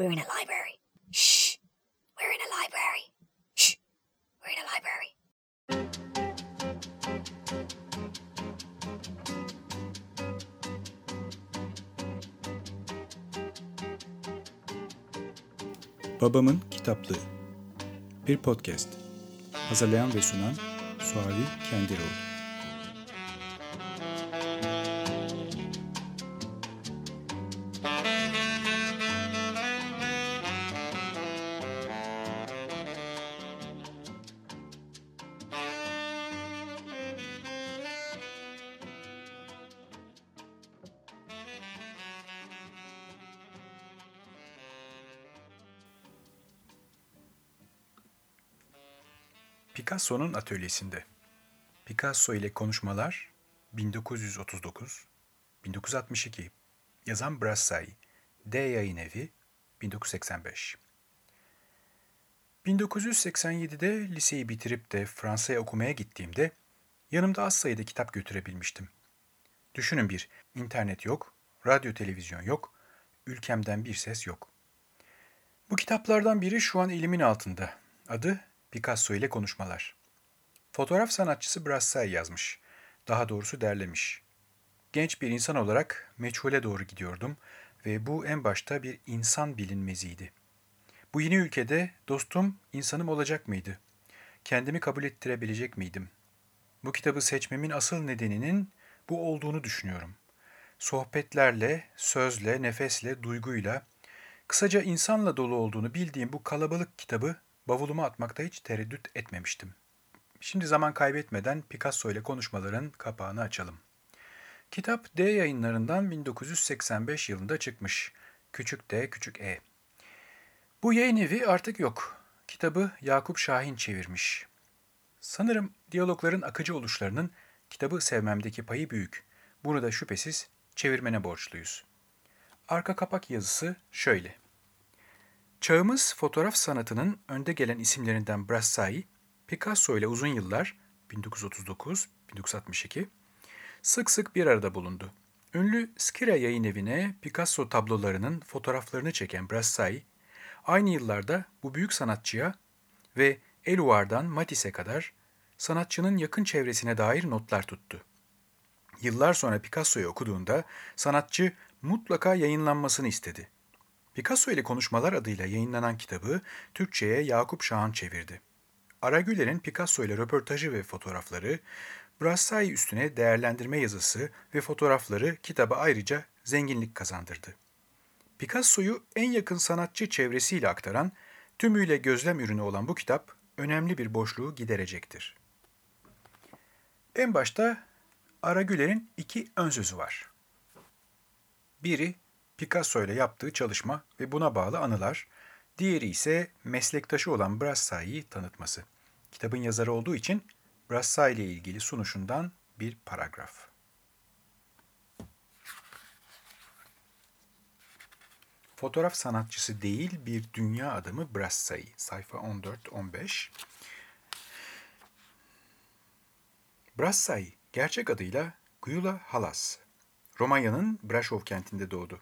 We're in a library. Shh. We're in a library. Shh. We're in a library. Babamın Kitaplığı Bir podcast Hazırlayan ve sunan Suavi Kendiroğlu Picasso'nun atölyesinde. Picasso ile konuşmalar 1939 1962 Yazan Brassai D Yayın Evi 1985 1987'de liseyi bitirip de Fransa'ya okumaya gittiğimde yanımda az sayıda kitap götürebilmiştim. Düşünün bir, internet yok, radyo televizyon yok, ülkemden bir ses yok. Bu kitaplardan biri şu an elimin altında. Adı Picasso ile konuşmalar. Fotoğraf sanatçısı Brassai yazmış. Daha doğrusu derlemiş. Genç bir insan olarak meçhule doğru gidiyordum ve bu en başta bir insan bilinmeziydi. Bu yeni ülkede dostum insanım olacak mıydı? Kendimi kabul ettirebilecek miydim? Bu kitabı seçmemin asıl nedeninin bu olduğunu düşünüyorum. Sohbetlerle, sözle, nefesle, duyguyla, kısaca insanla dolu olduğunu bildiğim bu kalabalık kitabı bavuluma atmakta hiç tereddüt etmemiştim. Şimdi zaman kaybetmeden Picasso ile konuşmaların kapağını açalım. Kitap D yayınlarından 1985 yılında çıkmış. Küçük D, küçük E. Bu yayın evi artık yok. Kitabı Yakup Şahin çevirmiş. Sanırım diyalogların akıcı oluşlarının kitabı sevmemdeki payı büyük. Bunu da şüphesiz çevirmene borçluyuz. Arka kapak yazısı şöyle. Çağımız fotoğraf sanatının önde gelen isimlerinden Brassai, Picasso ile uzun yıllar 1939-1962 sık sık bir arada bulundu. Ünlü Skira yayın evine Picasso tablolarının fotoğraflarını çeken Brassai, aynı yıllarda bu büyük sanatçıya ve Eluard'dan Matisse'e kadar sanatçının yakın çevresine dair notlar tuttu. Yıllar sonra Picasso'yu okuduğunda sanatçı mutlaka yayınlanmasını istedi. Picasso ile Konuşmalar adıyla yayınlanan kitabı Türkçe'ye Yakup Şahan çevirdi. Aragüler'in Picasso ile röportajı ve fotoğrafları, Brassai üstüne değerlendirme yazısı ve fotoğrafları kitaba ayrıca zenginlik kazandırdı. Picasso'yu en yakın sanatçı çevresiyle aktaran, tümüyle gözlem ürünü olan bu kitap önemli bir boşluğu giderecektir. En başta Aragüler'in iki ön sözü var. Biri Picasso ile yaptığı çalışma ve buna bağlı anılar, diğeri ise meslektaşı olan Brassai'yi tanıtması. Kitabın yazarı olduğu için Brassai ile ilgili sunuşundan bir paragraf. Fotoğraf sanatçısı değil bir dünya adamı Brassai. Sayfa 14-15. Brassai gerçek adıyla Gyula Halas. Romanya'nın Brasov kentinde doğdu.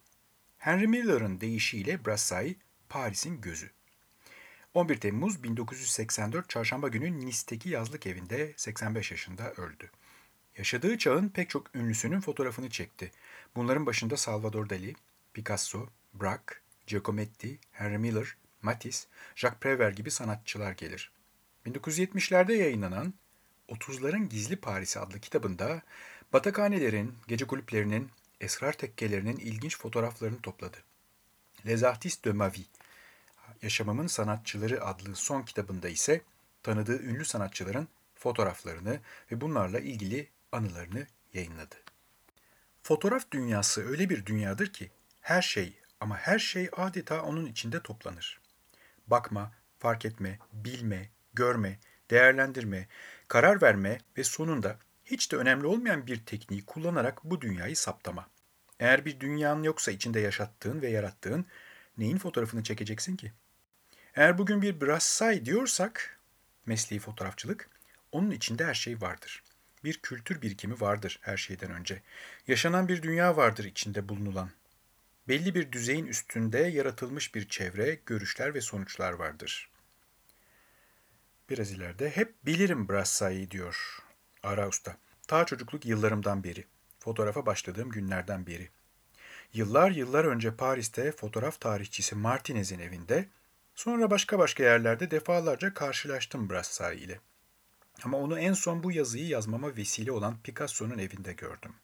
Henry Miller'ın deyişiyle Brassai, Paris'in gözü. 11 Temmuz 1984 Çarşamba günü Nice'teki yazlık evinde 85 yaşında öldü. Yaşadığı çağın pek çok ünlüsünün fotoğrafını çekti. Bunların başında Salvador Dali, Picasso, Braque, Giacometti, Henry Miller, Matisse, Jacques Prévert gibi sanatçılar gelir. 1970'lerde yayınlanan 30'ların Gizli Paris'i adlı kitabında batakhanelerin, gece kulüplerinin, esrar tekkelerinin ilginç fotoğraflarını topladı. Les Artistes de ma vie, Yaşamımın Sanatçıları adlı son kitabında ise tanıdığı ünlü sanatçıların fotoğraflarını ve bunlarla ilgili anılarını yayınladı. Fotoğraf dünyası öyle bir dünyadır ki her şey ama her şey adeta onun içinde toplanır. Bakma, fark etme, bilme, görme, değerlendirme, karar verme ve sonunda hiç de önemli olmayan bir tekniği kullanarak bu dünyayı saptama. Eğer bir dünyanın yoksa içinde yaşattığın ve yarattığın neyin fotoğrafını çekeceksin ki? Eğer bugün bir Brassai diyorsak, mesleği fotoğrafçılık, onun içinde her şey vardır. Bir kültür birikimi vardır her şeyden önce. Yaşanan bir dünya vardır içinde bulunulan. belli bir düzeyin üstünde yaratılmış bir çevre, görüşler ve sonuçlar vardır. Biraz ileride hep bilirim Brassai diyor Ara Usta. Ta çocukluk yıllarımdan beri, fotoğrafa başladığım günlerden beri. Yıllar yıllar önce Paris'te fotoğraf tarihçisi Martinez'in evinde, sonra başka başka yerlerde defalarca karşılaştım Brassai ile. Ama onu en son bu yazıyı yazmama vesile olan Picasso'nun evinde gördüm.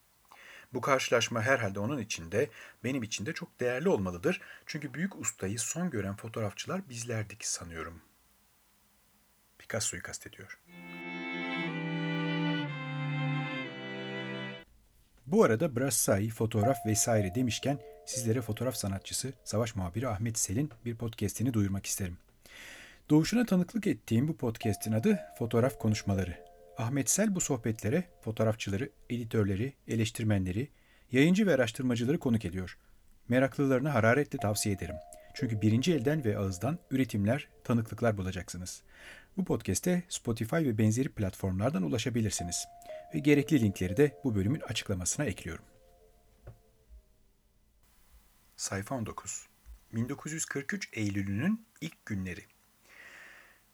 Bu karşılaşma herhalde onun için de benim için de çok değerli olmalıdır. Çünkü büyük ustayı son gören fotoğrafçılar bizlerdik sanıyorum. Picasso'yu kastediyor. Bu arada Brassai, fotoğraf vesaire demişken sizlere fotoğraf sanatçısı, savaş muhabiri Ahmet Sel'in bir podcastini duyurmak isterim. Doğuşuna tanıklık ettiğim bu podcast'in adı Fotoğraf Konuşmaları. Ahmet Sel bu sohbetlere fotoğrafçıları, editörleri, eleştirmenleri, yayıncı ve araştırmacıları konuk ediyor. Meraklılarına hararetle tavsiye ederim. Çünkü birinci elden ve ağızdan üretimler, tanıklıklar bulacaksınız. Bu podcast'e Spotify ve benzeri platformlardan ulaşabilirsiniz. Ve gerekli linkleri de bu bölümün açıklamasına ekliyorum. Sayfa 19 1943 Eylül'ünün ilk günleri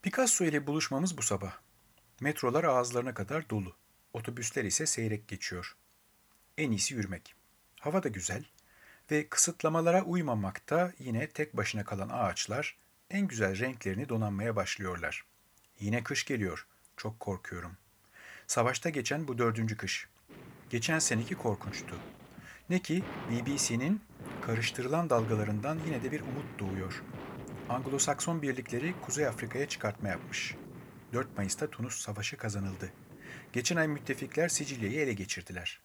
Picasso ile buluşmamız bu sabah. Metrolar ağızlarına kadar dolu. Otobüsler ise seyrek geçiyor. En iyisi yürümek. Hava da güzel ve kısıtlamalara uymamakta yine tek başına kalan ağaçlar en güzel renklerini donanmaya başlıyorlar. Yine kış geliyor. Çok korkuyorum. Savaşta geçen bu dördüncü kış. Geçen seneki korkunçtu. Ne ki BBC'nin karıştırılan dalgalarından yine de bir umut doğuyor. Anglo-Sakson birlikleri Kuzey Afrika'ya çıkartma yapmış. 4 Mayıs'ta Tunus Savaşı kazanıldı. Geçen ay müttefikler Sicilya'yı ele geçirdiler.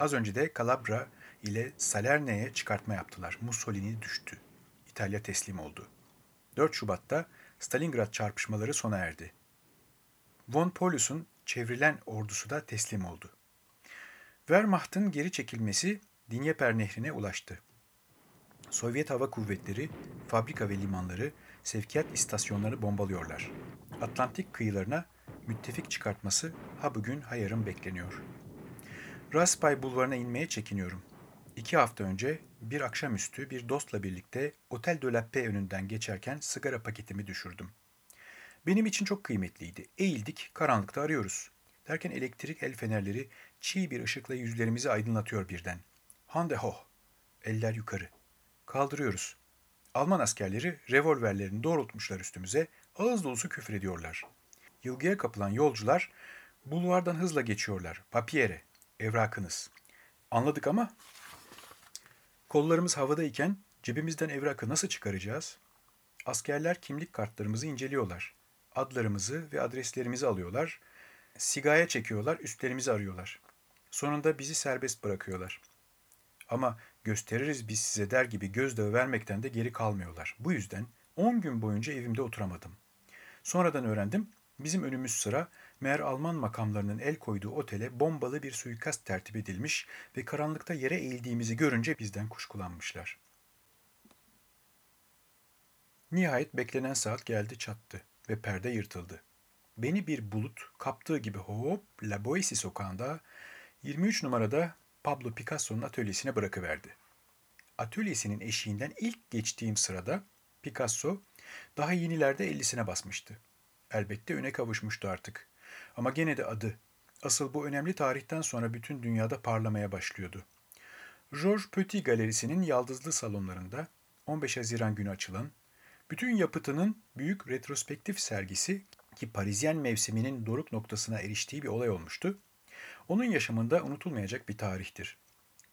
Az önce de Calabria ile Salerne'ye çıkartma yaptılar. Mussolini düştü. İtalya teslim oldu. 4 Şubat'ta Stalingrad çarpışmaları sona erdi. Von Paulus'un çevrilen ordusu da teslim oldu. Wehrmacht'ın geri çekilmesi Dinyeper Nehri'ne ulaştı. Sovyet Hava Kuvvetleri fabrika ve limanları, sevkiyat istasyonları bombalıyorlar. Atlantik kıyılarına müttefik çıkartması ha bugün ha yarın bekleniyor. Raspay bulvarına inmeye çekiniyorum. İki hafta önce bir akşamüstü bir dostla birlikte Otel de la Paix önünden geçerken sigara paketimi düşürdüm. Benim için çok kıymetliydi. Eğildik, karanlıkta arıyoruz. Derken elektrik el fenerleri çiğ bir ışıkla yüzlerimizi aydınlatıyor birden. Hande hoh! Eller yukarı. Kaldırıyoruz. Alman askerleri revolverlerini doğrultmuşlar üstümüze, ağız dolusu küfür ediyorlar. Yılgıya kapılan yolcular bulvardan hızla geçiyorlar. Papiere, evrakınız. Anladık ama kollarımız havadayken cebimizden evrakı nasıl çıkaracağız? Askerler kimlik kartlarımızı inceliyorlar. Adlarımızı ve adreslerimizi alıyorlar. Sigaya çekiyorlar, üstlerimizi arıyorlar. Sonunda bizi serbest bırakıyorlar. Ama gösteririz biz size der gibi gözdağı vermekten de geri kalmıyorlar. Bu yüzden 10 gün boyunca evimde oturamadım. Sonradan öğrendim bizim önümüz sıra meğer Alman makamlarının el koyduğu otele bombalı bir suikast tertip edilmiş ve karanlıkta yere eğildiğimizi görünce bizden kuşkulanmışlar. Nihayet beklenen saat geldi çattı ve perde yırtıldı. Beni bir bulut kaptığı gibi hop La Boétie sokağında 23 numarada Pablo Picasso'nun atölyesine bırakıverdi. Atölyesinin eşiğinden ilk geçtiğim sırada Picasso daha yenilerde ellisine basmıştı. Elbette öne kavuşmuştu artık. Ama gene de adı. Asıl bu önemli tarihten sonra bütün dünyada parlamaya başlıyordu. Georges Petit Galerisi'nin yaldızlı salonlarında 15 Haziran günü açılan, bütün yapıtının büyük retrospektif sergisi ki Parisyen mevsiminin doruk noktasına eriştiği bir olay olmuştu, onun yaşamında unutulmayacak bir tarihtir.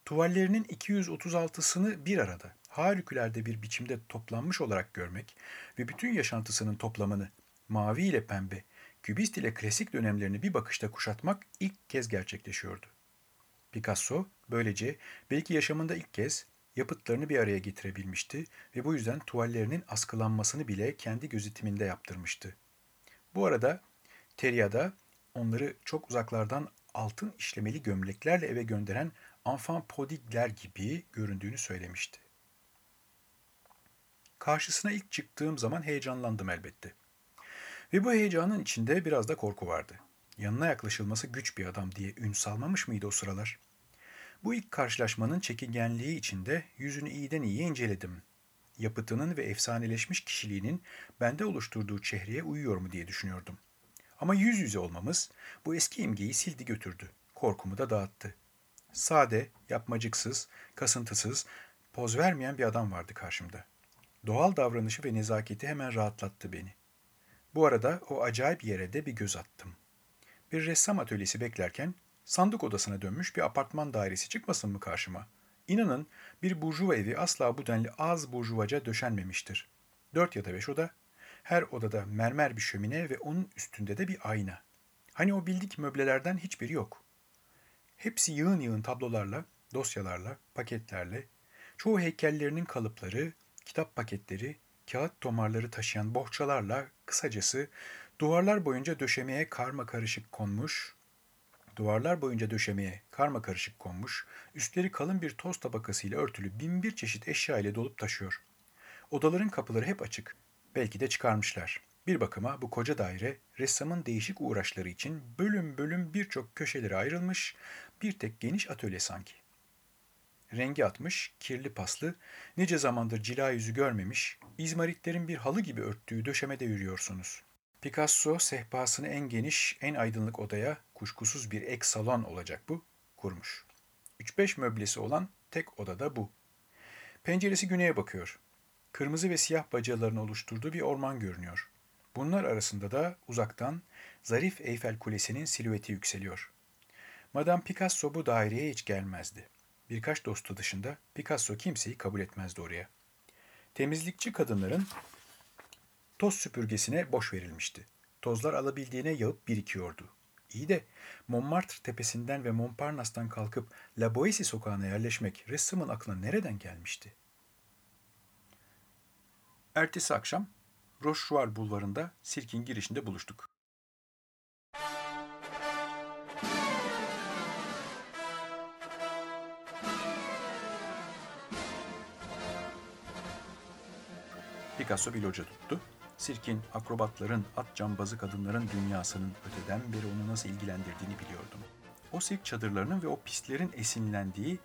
Tuvallerinin 236'sını bir arada, harikulade bir biçimde toplanmış olarak görmek ve bütün yaşantısının toplamını mavi ile pembe, kübist ile klasik dönemlerini bir bakışta kuşatmak ilk kez gerçekleşiyordu. Picasso böylece belki yaşamında ilk kez yapıtlarını bir araya getirebilmişti ve bu yüzden tuvallerinin askılanmasını bile kendi gözetiminde yaptırmıştı. Bu arada Teria'da onları çok uzaklardan altın işlemeli gömleklerle eve gönderen enfant prodigler gibi göründüğünü söylemişti. Karşısına ilk çıktığım zaman heyecanlandım elbette. Ve bu heyecanın içinde biraz da korku vardı. Yanına yaklaşılması güç bir adam diye ün salmamış mıydı o sıralar? Bu ilk karşılaşmanın çekingenliği içinde yüzünü iyiden iyiye inceledim. Yapıtının ve efsaneleşmiş kişiliğinin bende oluşturduğu çehreye uyuyor mu diye düşünüyordum. Ama yüz yüze olmamız bu eski imgeyi sildi götürdü. Korkumu da dağıttı. Sade, yapmacıksız, kasıntısız, poz vermeyen bir adam vardı karşımda. Doğal davranışı ve nezaketi hemen rahatlattı beni. Bu arada o acayip yere de bir göz attım. Bir ressam atölyesi beklerken sandık odasına dönmüş bir apartman dairesi çıkmasın mı karşıma? İnanın bir burjuva evi asla bu denli az burjuvaca döşenmemiştir. Dört ya da beş oda, her odada mermer bir şömine ve onun üstünde de bir ayna. Hani o bildik möblelerden hiçbiri yok. Hepsi yığın yığın tablolarla, dosyalarla, paketlerle, çoğu heykellerinin kalıpları, kitap paketleri, kağıt tomarları taşıyan bohçalarla, kısacası duvarlar boyunca döşemeye karma karışık konmuş, duvarlar boyunca döşemeye karma karışık konmuş, üstleri kalın bir toz tabakasıyla örtülü bin bir çeşit eşya ile dolup taşıyor. Odaların kapıları hep açık. Belki de çıkarmışlar. Bir bakıma bu koca daire ressamın değişik uğraşları için bölüm bölüm birçok köşeleri ayrılmış, bir tek geniş atölye sanki. Rengi atmış, kirli paslı, nice zamandır cila yüzü görmemiş, izmaritlerin bir halı gibi örttüğü döşemede yürüyorsunuz. Picasso sehpasını en geniş, en aydınlık odaya, kuşkusuz bir ek salon olacak bu, kurmuş. 3-5 möblesi olan tek odada bu. Penceresi güneye bakıyor. Kırmızı ve siyah bacalarını oluşturduğu bir orman görünüyor. Bunlar arasında da uzaktan zarif Eyfel Kulesi'nin silüeti yükseliyor. Madame Picasso bu daireye hiç gelmezdi. Birkaç dostu dışında Picasso kimseyi kabul etmezdi oraya. Temizlikçi kadınların toz süpürgesine boş verilmişti. Tozlar alabildiğine yağıp birikiyordu. İyi de Montmartre tepesinden ve Montparnasse'dan kalkıp La Boétie sokağına yerleşmek ressamın aklına nereden gelmişti? Ertesi akşam Rochechouart bulvarında sirkin girişinde buluştuk. Picasso bir loca tuttu. Sirkin, akrobatların, at cambazı kadınların dünyasının öteden beri onu nasıl ilgilendirdiğini biliyordum. O sirk çadırlarının ve o pistlerin esinlendiği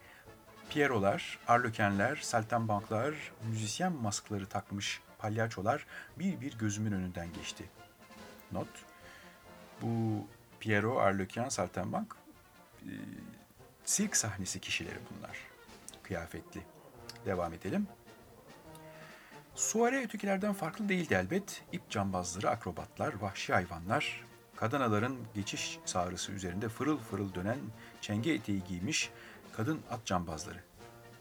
Piero'lar, arlökenler, saltembanklar, müzisyen maskları takmış palyaçolar bir bir gözümün önünden geçti. Not, bu Piero, Arlöken, Saltembank e, sirk sahnesi kişileri bunlar. Kıyafetli. Devam edelim. Suare ötekilerden farklı değildi elbet. İp cambazları, akrobatlar, vahşi hayvanlar, kadanaların geçiş sağrısı üzerinde fırıl fırıl dönen çenge eteği giymiş kadın at cambazları.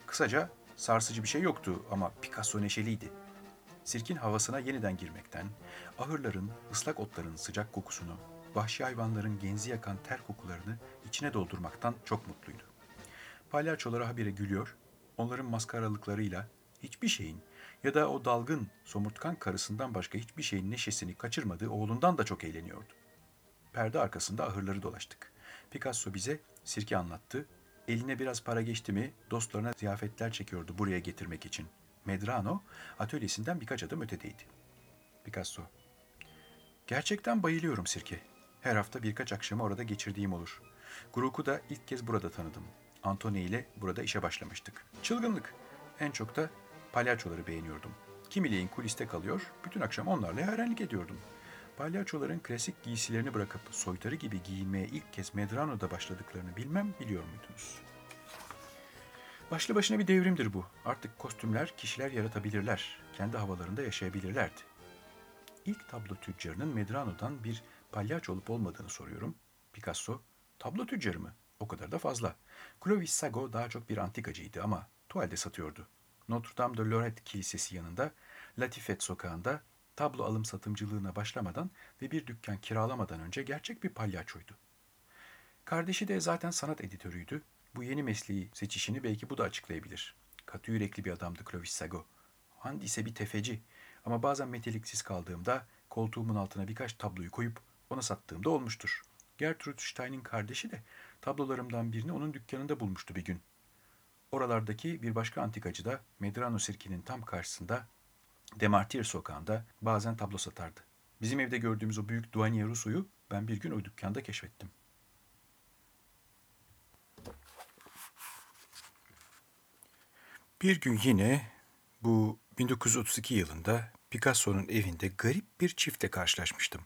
Kısaca sarsıcı bir şey yoktu ama Picasso neşeliydi. Sirkin havasına yeniden girmekten, ahırların, ıslak otların sıcak kokusunu, vahşi hayvanların genzi yakan ter kokularını içine doldurmaktan çok mutluydu. Palyaçolara habire gülüyor, onların maskaralıklarıyla hiçbir şeyin ya da o dalgın, somurtkan karısından başka hiçbir şeyin neşesini kaçırmadığı oğlundan da çok eğleniyordu. Perde arkasında ahırları dolaştık. Picasso bize sirki anlattı. Eline biraz para geçti mi dostlarına ziyafetler çekiyordu buraya getirmek için. Medrano atölyesinden birkaç adım ötedeydi. Picasso. Gerçekten bayılıyorum sirke. Her hafta birkaç akşamı orada geçirdiğim olur. Grook'u da ilk kez burada tanıdım. Antony ile burada işe başlamıştık. Çılgınlık. En çok da palyaçoları beğeniyordum. Kimileyin kuliste kalıyor, bütün akşam onlarla yarenlik ediyordum. Palyaçoların klasik giysilerini bırakıp soytarı gibi giyinmeye ilk kez Medrano'da başladıklarını bilmem biliyor muydunuz? Başlı başına bir devrimdir bu. Artık kostümler kişiler yaratabilirler. Kendi havalarında yaşayabilirlerdi. İlk tablo tüccarının Medrano'dan bir palyaço olup olmadığını soruyorum. Picasso, tablo tüccarı mı? O kadar da fazla. Clovis Sago daha çok bir antikacıydı ama tuvalde satıyordu. Notre Dame de Lorette Kilisesi yanında Latifet sokağında tablo alım satımcılığına başlamadan ve bir dükkan kiralamadan önce gerçek bir palyaçoydu. Kardeşi de zaten sanat editörüydü bu yeni mesleği seçişini belki bu da açıklayabilir. Katı yürekli bir adamdı Clovis Sago. Hand ise bir tefeci ama bazen meteliksiz kaldığımda koltuğumun altına birkaç tabloyu koyup ona sattığımda olmuştur. Gertrude Stein'in kardeşi de tablolarımdan birini onun dükkanında bulmuştu bir gün. Oralardaki bir başka antikacı da Medrano sirkinin tam karşısında Demartir sokağında bazen tablo satardı. Bizim evde gördüğümüz o büyük Duaniye Ruso'yu ben bir gün o dükkanda keşfettim. Bir gün yine bu 1932 yılında Picasso'nun evinde garip bir çiftle karşılaşmıştım.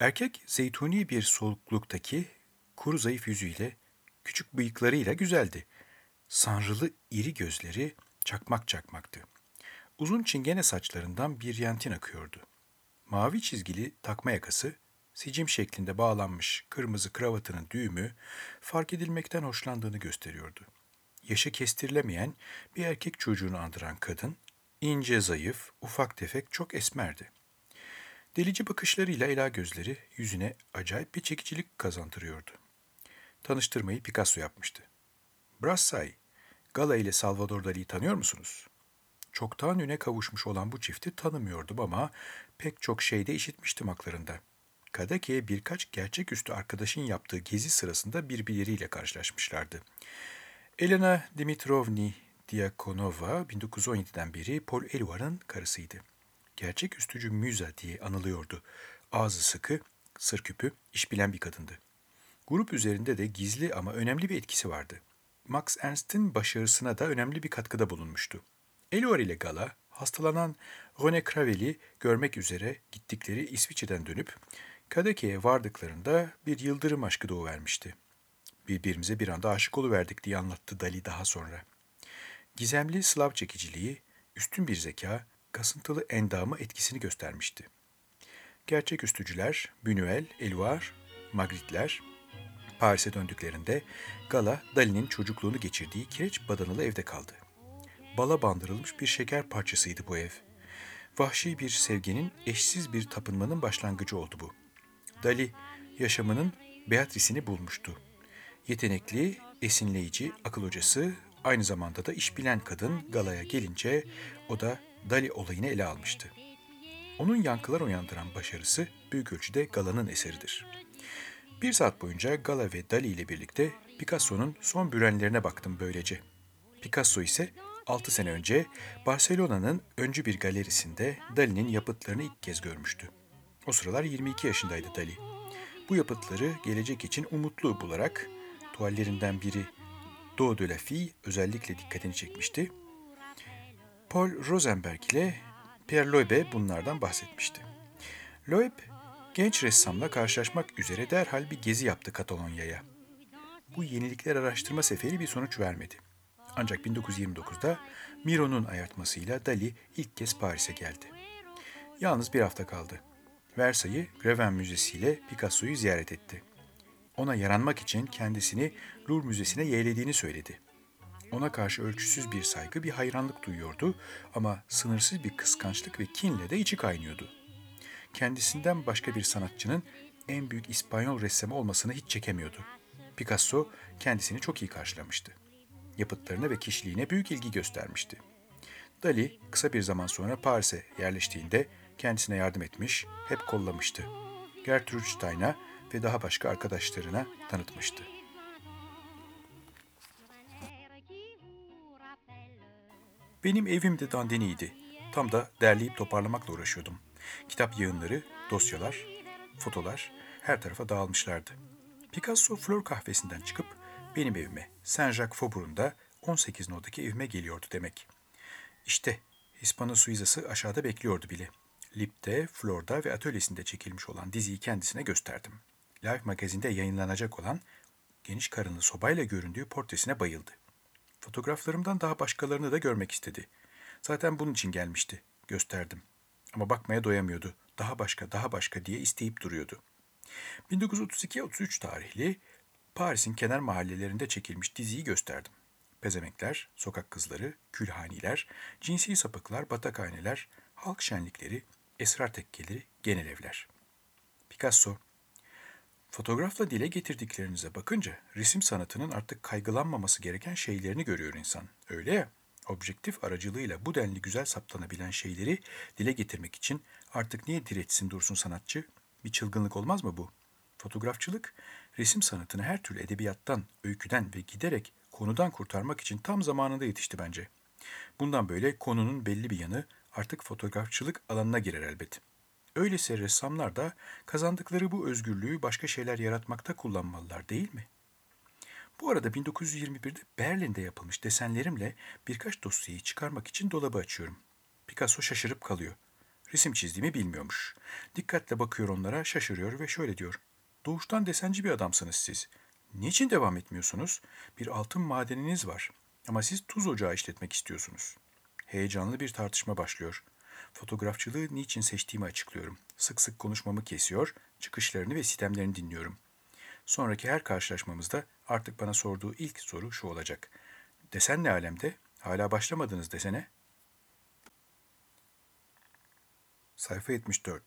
Erkek zeytuni bir solukluk'taki kuru zayıf yüzüyle, küçük bıyıklarıyla güzeldi. Sanrılı iri gözleri çakmak çakmaktı. Uzun çingene saçlarından bir yentin akıyordu. Mavi çizgili takma yakası, sicim şeklinde bağlanmış kırmızı kravatının düğümü fark edilmekten hoşlandığını gösteriyordu. Yaşı kestirilemeyen bir erkek çocuğunu andıran kadın, ince zayıf, ufak tefek çok esmerdi. Delici bakışlarıyla ela gözleri yüzüne acayip bir çekicilik kazandırıyordu. Tanıştırmayı Picasso yapmıştı. Brassai, Gala ile Salvador Dali'yi tanıyor musunuz? Çoktan üne kavuşmuş olan bu çifti tanımıyordum ama pek çok şeyde işitmiştim haklarında. Kadake'ye birkaç gerçeküstü arkadaşın yaptığı gezi sırasında birbirleriyle karşılaşmışlardı. Elena Dimitrovni Diakonova 1917'den beri Paul Eluard'ın karısıydı. Gerçek üstücü müza diye anılıyordu. Ağzı sıkı, sır küpü, iş bilen bir kadındı. Grup üzerinde de gizli ama önemli bir etkisi vardı. Max Ernst'in başarısına da önemli bir katkıda bulunmuştu. Eluard ile Gala, hastalanan Rene Cravel'i görmek üzere gittikleri İsviçre'den dönüp Kadeke'ye vardıklarında bir yıldırım aşkı doğuvermişti. Birbirimize bir anda aşık oluverdik diye anlattı Dali daha sonra. Gizemli Slav çekiciliği, üstün bir zeka, kasıntılı endamı etkisini göstermişti. Gerçek üstücüler, Buñuel, Eluard, Magritte'ler, Paris'e döndüklerinde Gala, Dali'nin çocukluğunu geçirdiği kireç badanalı evde kaldı. Bala bandırılmış bir şeker parçasıydı bu ev. Vahşi bir sevginin, eşsiz bir tapınmanın başlangıcı oldu bu. Dali, yaşamının Beatrice'ini bulmuştu. Yetenekli, esinleyici, akıl hocası, aynı zamanda da iş bilen kadın Gala'ya gelince o da Dali olayını ele almıştı. Onun yankılar uyandıran başarısı büyük ölçüde Gala'nın eseridir. Bir saat boyunca Gala ve Dali ile birlikte Picasso'nun son bürenlerine baktım böylece. Picasso ise 6 sene önce Barcelona'nın öncü bir galerisinde Dali'nin yapıtlarını ilk kez görmüştü. O sıralar 22 yaşındaydı Dali. Bu yapıtları gelecek için umutlu bularak tuallerinden biri Do de la Fille özellikle dikkatini çekmişti. Paul Rosenberg ile Pierre Loewe bunlardan bahsetmişti. Loeb, genç ressamla karşılaşmak üzere derhal bir gezi yaptı Katalonya'ya. Bu yenilikler araştırma seferi bir sonuç vermedi. Ancak 1929'da Miro'nun ayartmasıyla Dali ilk kez Paris'e geldi. Yalnız bir hafta kaldı. Versailles Greven Müzesi ile Picasso'yu ziyaret etti. Ona yaranmak için kendisini Louvre Müzesi'ne yeğlediğini söyledi. Ona karşı ölçüsüz bir saygı, bir hayranlık duyuyordu ama sınırsız bir kıskançlık ve kinle de içi kaynıyordu. Kendisinden başka bir sanatçının en büyük İspanyol ressamı olmasını hiç çekemiyordu. Picasso kendisini çok iyi karşılamıştı. Yapıtlarına ve kişiliğine büyük ilgi göstermişti. Dali kısa bir zaman sonra Paris'e yerleştiğinde kendisine yardım etmiş, hep kollamıştı. Gertrude Stein'a ve daha başka arkadaşlarına tanıtmıştı. Benim evim de dandeniydi. Tam da derleyip toparlamakla uğraşıyordum. Kitap yığınları, dosyalar, fotolar her tarafa dağılmışlardı. Picasso Flor kahvesinden çıkıp benim evime, Saint-Jacques Faubourg'unda 18 nodaki evime geliyordu demek. İşte Hispano Suiza'sı aşağıda bekliyordu bile. Lip'te, Flor'da ve atölyesinde çekilmiş olan diziyi kendisine gösterdim. Life magazinde yayınlanacak olan geniş karınlı sobayla göründüğü portresine bayıldı. Fotoğraflarımdan daha başkalarını da görmek istedi. Zaten bunun için gelmişti. Gösterdim. Ama bakmaya doyamıyordu. Daha başka, daha başka diye isteyip duruyordu. 1932-33 tarihli Paris'in kenar mahallelerinde çekilmiş diziyi gösterdim. Pezemekler, sokak kızları, külhaniler, cinsi sapıklar, batakhaneler, halk şenlikleri, esrar tekkeleri, genel evler. Picasso, fotoğrafla dile getirdiklerinize bakınca resim sanatının artık kaygılanmaması gereken şeylerini görüyor insan. Öyle ya, objektif aracılığıyla bu denli güzel saptanabilen şeyleri dile getirmek için artık niye diretsin dursun sanatçı? Bir çılgınlık olmaz mı bu? Fotoğrafçılık, resim sanatını her türlü edebiyattan, öyküden ve giderek konudan kurtarmak için tam zamanında yetişti bence. Bundan böyle konunun belli bir yanı artık fotoğrafçılık alanına girer elbet. Öyleyse ressamlar da kazandıkları bu özgürlüğü başka şeyler yaratmakta kullanmalılar değil mi? Bu arada 1921'de Berlin'de yapılmış desenlerimle birkaç dosyayı çıkarmak için dolabı açıyorum. Picasso şaşırıp kalıyor. Resim çizdiğimi bilmiyormuş. Dikkatle bakıyor onlara, şaşırıyor ve şöyle diyor. Doğuştan desenci bir adamsınız siz. Niçin devam etmiyorsunuz? Bir altın madeniniz var. Ama siz tuz ocağı işletmek istiyorsunuz. Heyecanlı bir tartışma başlıyor. Fotoğrafçılığı niçin seçtiğimi açıklıyorum. Sık sık konuşmamı kesiyor, çıkışlarını ve sistemlerini dinliyorum. Sonraki her karşılaşmamızda artık bana sorduğu ilk soru şu olacak. Desen ne alemde? Hala başlamadınız desene. Sayfa 74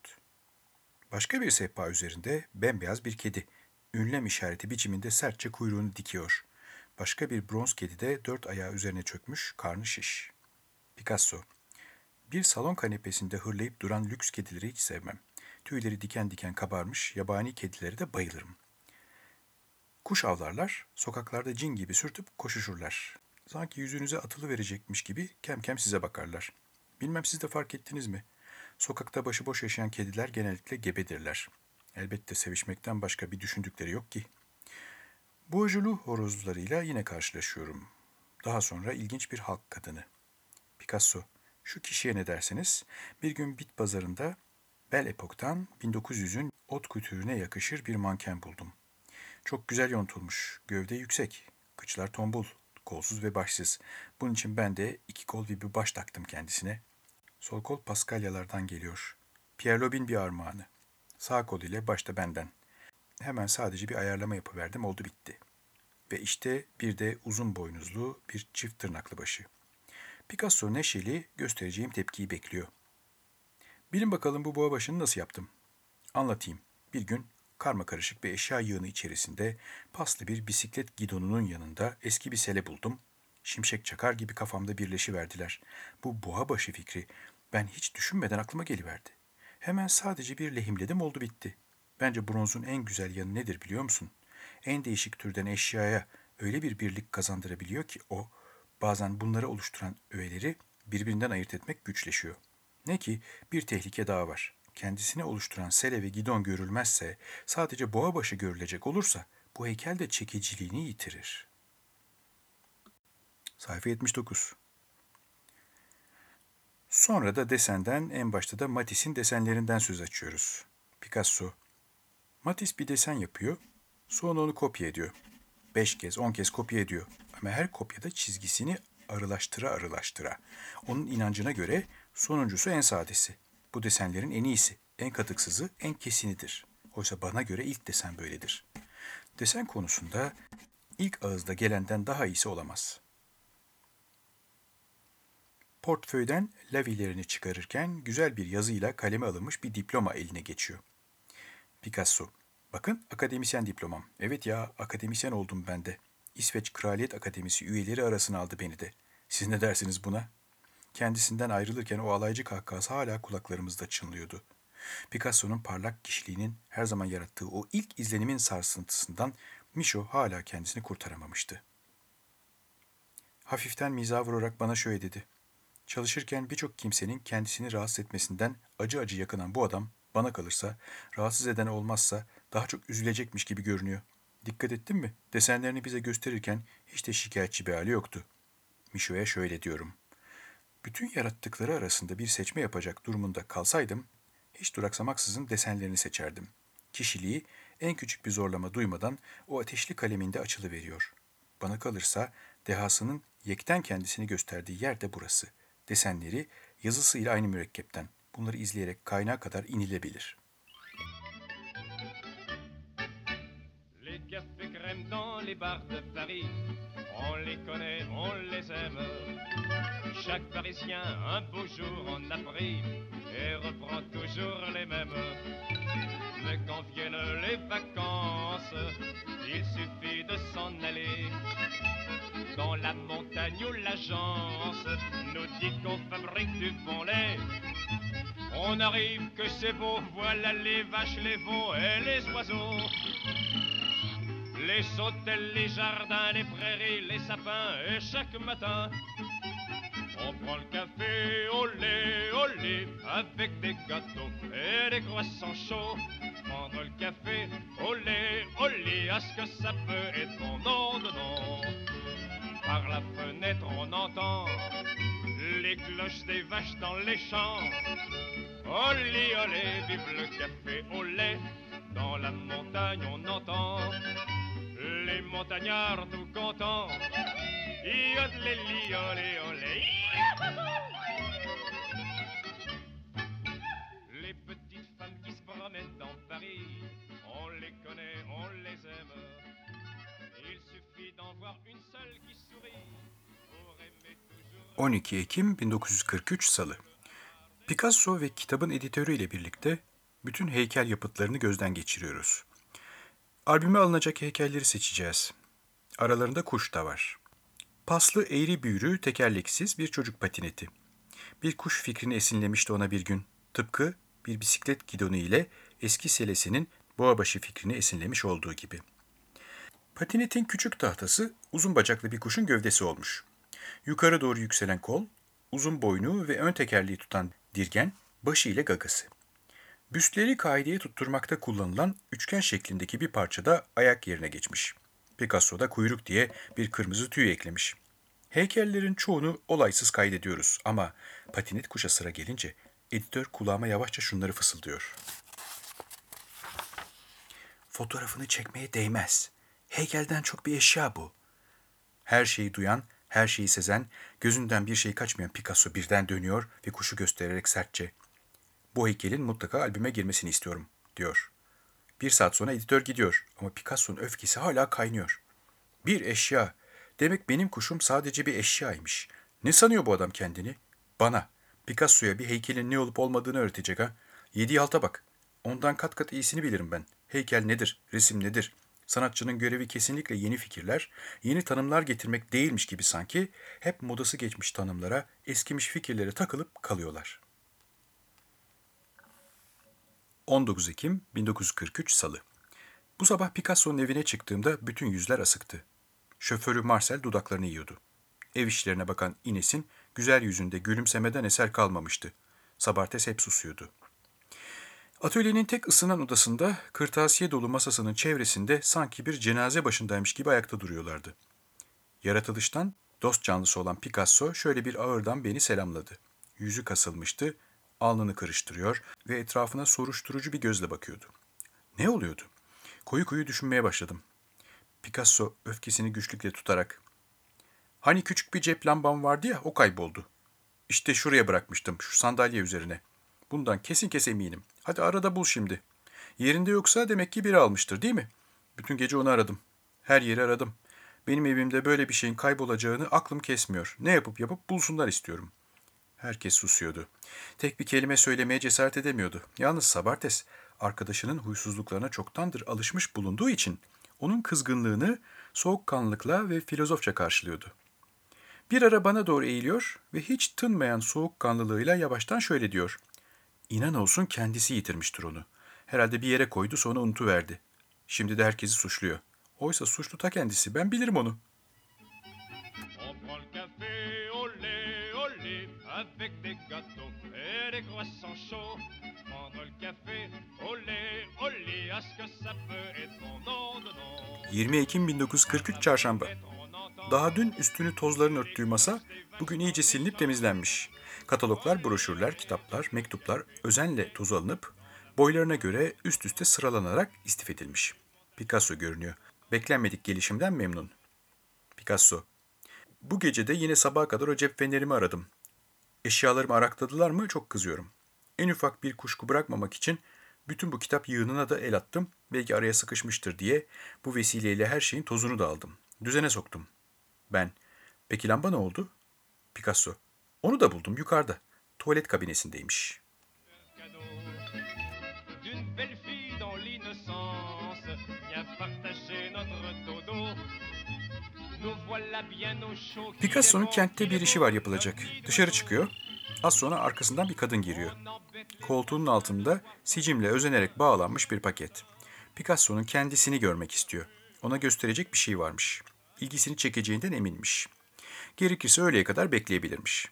Başka bir sehpa üzerinde bembeyaz bir kedi. Ünlem işareti biçiminde sertçe kuyruğunu dikiyor. Başka bir bronz kedi de dört ayağı üzerine çökmüş, karnı şiş. Picasso Bir salon kanepesinde hırlayıp duran lüks kedileri hiç sevmem. Tüyleri diken diken kabarmış, yabani kedileri de bayılırım. Kuş avlarlar, sokaklarda cin gibi sürtüp koşuşurlar. Sanki yüzünüze atılı verecekmiş gibi kem kem size bakarlar. Bilmem siz de fark ettiniz mi? Sokakta başıboş yaşayan kediler genellikle gebedirler. Elbette sevişmekten başka bir düşündükleri yok ki. Boğaculu horozlarıyla yine karşılaşıyorum. Daha sonra ilginç bir halk kadını. Picasso, şu kişiye ne derseniz, bir gün bit pazarında Bel Epok'tan 1900'ün ot kültürüne yakışır bir manken buldum. Çok güzel yontulmuş, gövde yüksek, kıçlar tombul, kolsuz ve başsız. Bunun için ben de iki kol ve bir baş taktım kendisine. Sol kol Paskalyalardan geliyor. Pierre Lobin bir armağanı. Sağ kol ile başta benden. Hemen sadece bir ayarlama yapıverdim oldu bitti. Ve işte bir de uzun boynuzlu bir çift tırnaklı başı. Picasso neşeli göstereceğim tepkiyi bekliyor. Bilin bakalım bu boğa başını nasıl yaptım? Anlatayım. Bir gün karma karışık bir eşya yığını içerisinde paslı bir bisiklet gidonunun yanında eski bir sele buldum. Şimşek çakar gibi kafamda birleşiverdiler. Bu boğa başı fikri ben hiç düşünmeden aklıma geliverdi. Hemen sadece bir lehimledim oldu bitti. Bence bronzun en güzel yanı nedir biliyor musun? En değişik türden eşyaya öyle bir birlik kazandırabiliyor ki o, bazen bunları oluşturan öğeleri birbirinden ayırt etmek güçleşiyor. Ne ki bir tehlike daha var. Kendisini oluşturan sele ve gidon görülmezse, sadece boğa başı görülecek olursa bu heykel de çekiciliğini yitirir. Sayfa 79 Sonra da desenden en başta da Matisse'in desenlerinden söz açıyoruz. Picasso. Matisse bir desen yapıyor, sonra onu kopya ediyor. Beş kez, on kez kopya ediyor. Ama her kopyada çizgisini arılaştıra arılaştıra. Onun inancına göre sonuncusu en sadesi. Bu desenlerin en iyisi, en katıksızı, en kesinidir. Oysa bana göre ilk desen böyledir. Desen konusunda ilk ağızda gelenden daha iyisi olamaz.'' Portföyden lavilerini çıkarırken güzel bir yazıyla kaleme alınmış bir diploma eline geçiyor. Picasso. Bakın akademisyen diplomam. Evet ya akademisyen oldum ben de. İsveç Kraliyet Akademisi üyeleri arasına aldı beni de. Siz ne dersiniz buna? Kendisinden ayrılırken o alaycı kahkahası hala kulaklarımızda çınlıyordu. Picasso'nun parlak kişiliğinin her zaman yarattığı o ilk izlenimin sarsıntısından Micho hala kendisini kurtaramamıştı. Hafiften miza vurarak bana şöyle dedi. Çalışırken birçok kimsenin kendisini rahatsız etmesinden acı acı yakınan bu adam bana kalırsa rahatsız eden olmazsa daha çok üzülecekmiş gibi görünüyor. Dikkat ettin mi? Desenlerini bize gösterirken hiç de şikayetçi bir hali yoktu. Mişo'ya şöyle diyorum. Bütün yarattıkları arasında bir seçme yapacak durumunda kalsaydım, hiç duraksamaksızın desenlerini seçerdim. Kişiliği en küçük bir zorlama duymadan o ateşli kaleminde açılıveriyor. Bana kalırsa dehasının yekten kendisini gösterdiği yer de burası desenleri yazısıyla aynı mürekkepten. Bunları izleyerek kaynağa kadar inilebilir. Les cafés crème dans les bars de Paris, on les connaît, on les aime. Chaque Parisien, un beau jour en a pris et reprend toujours les mêmes. Mais quand viennent les vacances, il suffit de s'en aller dans la montagne où l'agence nous dit qu'on fabrique du bon lait. On arrive que c'est beau, voilà les vaches, les veaux et les oiseaux. Les hôtels, les jardins, les prairies, les sapins, et chaque matin, on prend le café au lait, au lait, avec des gâteaux et des croissants chauds. Prendre le café au lait, au lait, est-ce que ça peut être bon Non, non, non. Par la fenêtre, on entend les cloches des vaches dans les champs. Olé, olé, vive le café au lait. Dans la montagne, on entend les montagnards tout contents. Yodelé, olé, olé. Les petites femmes qui se promènent dans Paris, on les connaît, on les aime. Il suffit d'en voir une seule qui sourit pour aimer toujours. 12 Ekim 1943 Salı. Picasso ve kitabın editörü ile birlikte bütün heykel yapıtlarını gözden geçiriyoruz. Albüme alınacak heykelleri seçeceğiz. Aralarında kuş da var. Paslı eğri büğrü tekerleksiz bir çocuk patineti. Bir kuş fikrini esinlemişti ona bir gün. Tıpkı bir bisiklet gidonu ile eski selesinin boğabaşı fikrini esinlemiş olduğu gibi. Patinetin küçük tahtası uzun bacaklı bir kuşun gövdesi olmuş. Yukarı doğru yükselen kol, uzun boynu ve ön tekerleği tutan dirgen, başı ile gagası. Büstleri kaideye tutturmakta kullanılan üçgen şeklindeki bir parçada ayak yerine geçmiş. Picasso da kuyruk diye bir kırmızı tüy eklemiş. Heykellerin çoğunu olaysız kaydediyoruz ama patinet kuşa sıra gelince editör kulağıma yavaşça şunları fısıldıyor. Fotoğrafını çekmeye değmez. Heykelden çok bir eşya bu. Her şeyi duyan, her şeyi sezen, gözünden bir şey kaçmayan Picasso birden dönüyor ve kuşu göstererek sertçe bu heykelin mutlaka albüme girmesini istiyorum, diyor. Bir saat sonra editör gidiyor ama Picasso'nun öfkesi hala kaynıyor. Bir eşya. Demek benim kuşum sadece bir eşyaymış. Ne sanıyor bu adam kendini? Bana, Picasso'ya bir heykelin ne olup olmadığını öğretecek ha. Yedi alta bak. Ondan kat kat iyisini bilirim ben. Heykel nedir, resim nedir? Sanatçının görevi kesinlikle yeni fikirler, yeni tanımlar getirmek değilmiş gibi sanki hep modası geçmiş tanımlara, eskimiş fikirlere takılıp kalıyorlar.'' 19 Ekim 1943 Salı. Bu sabah Picasso'nun evine çıktığımda bütün yüzler asıktı. Şoförü Marcel dudaklarını yiyordu. Ev işlerine bakan Ines'in güzel yüzünde gülümsemeden eser kalmamıştı. Sabartes hep susuyordu. Atölyenin tek ısınan odasında kırtasiye dolu masasının çevresinde sanki bir cenaze başındaymış gibi ayakta duruyorlardı. Yaratılıştan dost canlısı olan Picasso şöyle bir ağırdan beni selamladı. Yüzü kasılmıştı, alnını kırıştırıyor ve etrafına soruşturucu bir gözle bakıyordu. Ne oluyordu? Koyu koyu düşünmeye başladım. Picasso öfkesini güçlükle tutarak Hani küçük bir cep lambam vardı ya o kayboldu. İşte şuraya bırakmıştım şu sandalye üzerine. Bundan kesin kes eminim. Hadi arada bul şimdi. Yerinde yoksa demek ki biri almıştır değil mi? Bütün gece onu aradım. Her yeri aradım. Benim evimde böyle bir şeyin kaybolacağını aklım kesmiyor. Ne yapıp yapıp bulsunlar istiyorum. Herkes susuyordu. Tek bir kelime söylemeye cesaret edemiyordu. Yalnız Sabartes, arkadaşının huysuzluklarına çoktandır alışmış bulunduğu için onun kızgınlığını soğukkanlılıkla ve filozofça karşılıyordu. Bir ara bana doğru eğiliyor ve hiç tınmayan soğukkanlılığıyla yavaştan şöyle diyor. İnan olsun kendisi yitirmiştir onu. Herhalde bir yere koydu sonra unutuverdi. Şimdi de herkesi suçluyor. Oysa suçlu ta kendisi. Ben bilirim onu. Avec des gâteaux et des croissants chauds. Prendre le café lait, au lait, est-ce que ça peut être bon Non, non, non. 20 Ekim 1943 Çarşamba. Daha dün üstünü tozların örttüğü masa bugün iyice silinip temizlenmiş. Kataloglar, broşürler, kitaplar, mektuplar özenle tozu alınıp boylarına göre üst üste sıralanarak istif edilmiş. Picasso görünüyor. Beklenmedik gelişimden memnun. Picasso. Bu gece de yine sabaha kadar o cep fenerimi aradım. Eşyalarımı arakladılar mı çok kızıyorum. En ufak bir kuşku bırakmamak için bütün bu kitap yığınına da el attım. Belki araya sıkışmıştır diye bu vesileyle her şeyin tozunu da aldım. Düzene soktum. Ben. Peki lamba ne oldu? Picasso. Onu da buldum yukarıda. Tuvalet kabinesindeymiş. Picasso'nun kentte bir işi var yapılacak. Dışarı çıkıyor. Az sonra arkasından bir kadın giriyor. Koltuğunun altında sicimle özenerek bağlanmış bir paket. Picasso'nun kendisini görmek istiyor. Ona gösterecek bir şey varmış. İlgisini çekeceğinden eminmiş. Gerekirse öğleye kadar bekleyebilirmiş.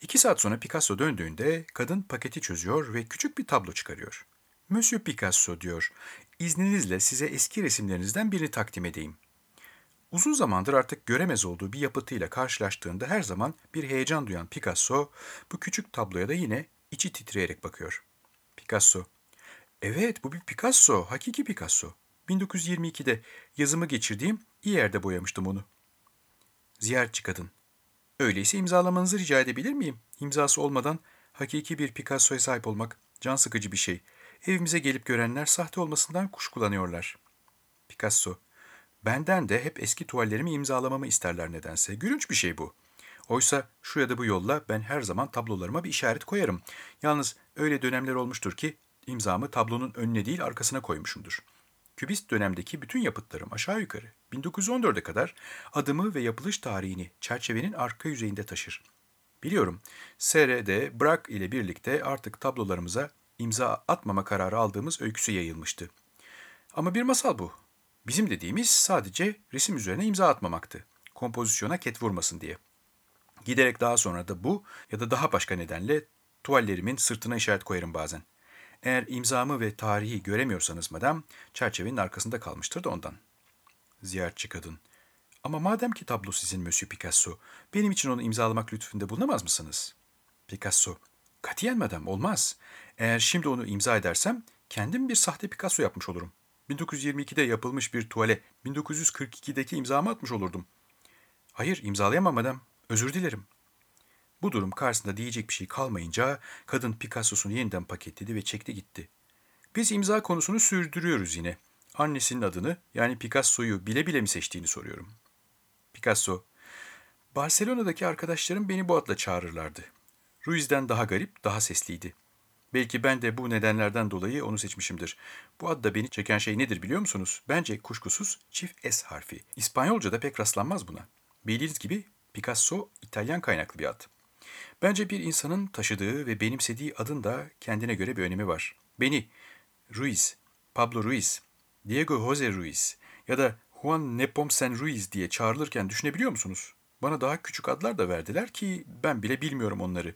İki saat sonra Picasso döndüğünde kadın paketi çözüyor ve küçük bir tablo çıkarıyor. Monsieur Picasso diyor. İzninizle size eski resimlerinizden birini takdim edeyim. Uzun zamandır artık göremez olduğu bir yapıtıyla karşılaştığında her zaman bir heyecan duyan Picasso, bu küçük tabloya da yine içi titreyerek bakıyor. Picasso, evet bu bir Picasso, hakiki Picasso. 1922'de yazımı geçirdiğim iyi yerde boyamıştım onu. Ziyaretçi kadın, öyleyse imzalamanızı rica edebilir miyim? İmzası olmadan hakiki bir Picasso'ya sahip olmak can sıkıcı bir şey. Evimize gelip görenler sahte olmasından kuşkulanıyorlar. Picasso, benden de hep eski tuvallerimi imzalamamı isterler nedense. Gülünç bir şey bu. Oysa şu ya da bu yolla ben her zaman tablolarıma bir işaret koyarım. Yalnız öyle dönemler olmuştur ki imzamı tablonun önüne değil arkasına koymuşumdur. Kübist dönemdeki bütün yapıtlarım aşağı yukarı 1914'e kadar adımı ve yapılış tarihini çerçevenin arka yüzeyinde taşır. Biliyorum, SRD, Brak ile birlikte artık tablolarımıza imza atmama kararı aldığımız öyküsü yayılmıştı. Ama bir masal bu. Bizim dediğimiz sadece resim üzerine imza atmamaktı. Kompozisyona ket vurmasın diye. Giderek daha sonra da bu ya da daha başka nedenle tuvallerimin sırtına işaret koyarım bazen. Eğer imzamı ve tarihi göremiyorsanız madem, çerçevenin arkasında kalmıştır da ondan. Ziyaretçi kadın. Ama madem ki tablo sizin Monsieur Picasso, benim için onu imzalamak lütfünde bulunamaz mısınız? Picasso. Katiyen madem, olmaz. Eğer şimdi onu imza edersem, kendim bir sahte Picasso yapmış olurum. 1922'de yapılmış bir tuvale 1942'deki imzamı atmış olurdum. Hayır, imzalayamam madem. Özür dilerim. Bu durum karşısında diyecek bir şey kalmayınca kadın Picasso'sunu yeniden paketledi ve çekti gitti. Biz imza konusunu sürdürüyoruz yine. Annesinin adını yani Picasso'yu bile bile mi seçtiğini soruyorum. Picasso, Barcelona'daki arkadaşlarım beni bu adla çağırırlardı. Ruiz'den daha garip, daha sesliydi. Belki ben de bu nedenlerden dolayı onu seçmişimdir. Bu adda beni çeken şey nedir biliyor musunuz? Bence kuşkusuz çift S harfi. İspanyolca'da pek rastlanmaz buna. Bildiğiniz gibi Picasso İtalyan kaynaklı bir ad. Bence bir insanın taşıdığı ve benimsediği adın da kendine göre bir önemi var. Beni, Ruiz, Pablo Ruiz, Diego Jose Ruiz ya da Juan Nepomucen Ruiz diye çağrılırken düşünebiliyor musunuz? Bana daha küçük adlar da verdiler ki ben bile bilmiyorum onları.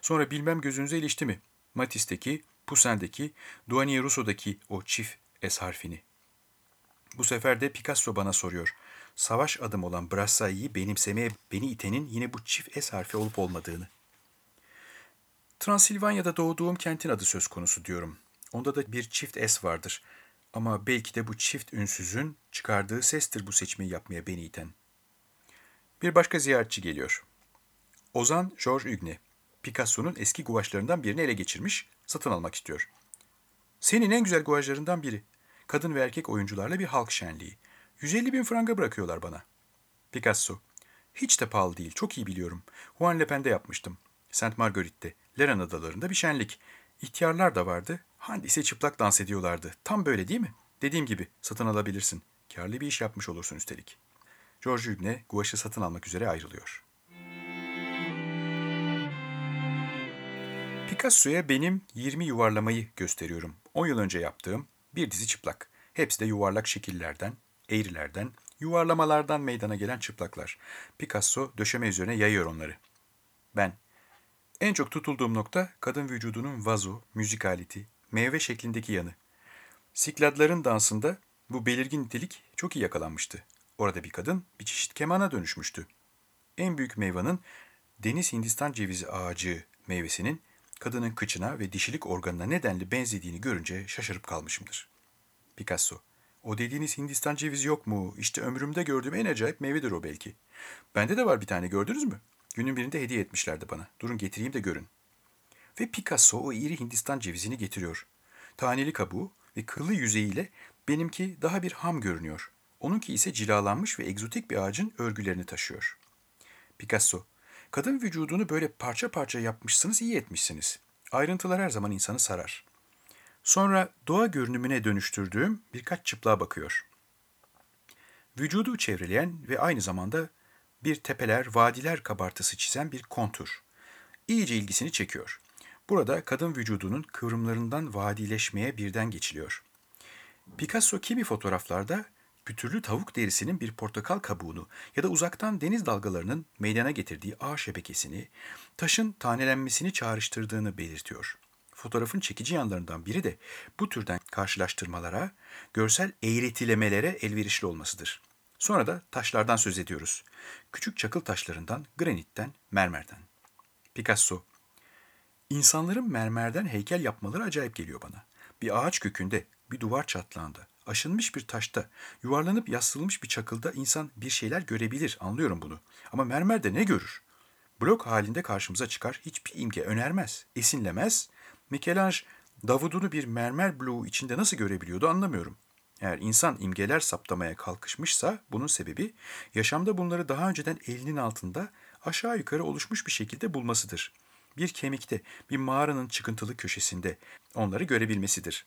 Sonra bilmem gözünüze ilişti mi? Matisse'deki, Poussin'deki, Douanier Rousseau'daki o çift S harfini. Bu sefer de Picasso bana soruyor. Savaş adım olan Brassai'yi benimsemeye beni itenin yine bu çift S harfi olup olmadığını. Transilvanya'da doğduğum kentin adı söz konusu diyorum. Onda da bir çift S vardır. Ama belki de bu çift ünsüzün çıkardığı sestir bu seçmeyi yapmaya beni iten. Bir başka ziyaretçi geliyor. Ozan George Hugne. Picasso'nun eski guvaçlarından birini ele geçirmiş, satın almak istiyor. Senin en güzel guvaçlarından biri. Kadın ve erkek oyuncularla bir halk şenliği. 150 bin franga bırakıyorlar bana. Picasso. Hiç de pahalı değil, çok iyi biliyorum. Juan Le Pen'de yapmıştım. Saint Marguerite'de, Leran adalarında bir şenlik. İhtiyarlar da vardı, Handi ise çıplak dans ediyorlardı. Tam böyle değil mi? Dediğim gibi, satın alabilirsin. Karlı bir iş yapmış olursun üstelik. George Hugne, guvaşı satın almak üzere ayrılıyor. Picasso'ya benim 20 yuvarlamayı gösteriyorum. 10 yıl önce yaptığım bir dizi çıplak. Hepsi de yuvarlak şekillerden, eğrilerden, yuvarlamalardan meydana gelen çıplaklar. Picasso döşeme üzerine yayıyor onları. Ben. En çok tutulduğum nokta kadın vücudunun vazo, müzik aleti, meyve şeklindeki yanı. Sikladların dansında bu belirgin nitelik çok iyi yakalanmıştı. Orada bir kadın bir çeşit kemana dönüşmüştü. En büyük meyvanın deniz Hindistan cevizi ağacı meyvesinin kadının kıçına ve dişilik organına nedenli benzediğini görünce şaşırıp kalmışımdır. Picasso, o dediğiniz Hindistan cevizi yok mu? İşte ömrümde gördüğüm en acayip meyvedir o belki. Bende de var bir tane gördünüz mü? Günün birinde hediye etmişlerdi bana. Durun getireyim de görün. Ve Picasso o iri Hindistan cevizini getiriyor. Taneli kabuğu ve kıllı yüzeyiyle benimki daha bir ham görünüyor. Onunki ise cilalanmış ve egzotik bir ağacın örgülerini taşıyor. Picasso, kadın vücudunu böyle parça parça yapmışsınız, iyi etmişsiniz. Ayrıntılar her zaman insanı sarar. Sonra doğa görünümüne dönüştürdüğüm birkaç çıplığa bakıyor. Vücudu çevreleyen ve aynı zamanda bir tepeler, vadiler kabartısı çizen bir kontur. İyice ilgisini çekiyor. Burada kadın vücudunun kıvrımlarından vadileşmeye birden geçiliyor. Picasso kimi fotoğraflarda pütürlü tavuk derisinin bir portakal kabuğunu ya da uzaktan deniz dalgalarının meydana getirdiği ağ şebekesini, taşın tanelenmesini çağrıştırdığını belirtiyor. Fotoğrafın çekici yanlarından biri de bu türden karşılaştırmalara, görsel eğretilemelere elverişli olmasıdır. Sonra da taşlardan söz ediyoruz. Küçük çakıl taşlarından, granitten, mermerden. Picasso İnsanların mermerden heykel yapmaları acayip geliyor bana. Bir ağaç kökünde, bir duvar çatlağında, aşınmış bir taşta, yuvarlanıp yaslanmış bir çakılda insan bir şeyler görebilir, anlıyorum bunu. Ama mermerde ne görür? Blok halinde karşımıza çıkar, hiçbir imge önermez, esinlemez. Michelangelo Davud'unu bir mermer bloğu içinde nasıl görebiliyordu anlamıyorum. Eğer insan imgeler saptamaya kalkışmışsa bunun sebebi yaşamda bunları daha önceden elinin altında aşağı yukarı oluşmuş bir şekilde bulmasıdır. Bir kemikte, bir mağaranın çıkıntılı köşesinde onları görebilmesidir.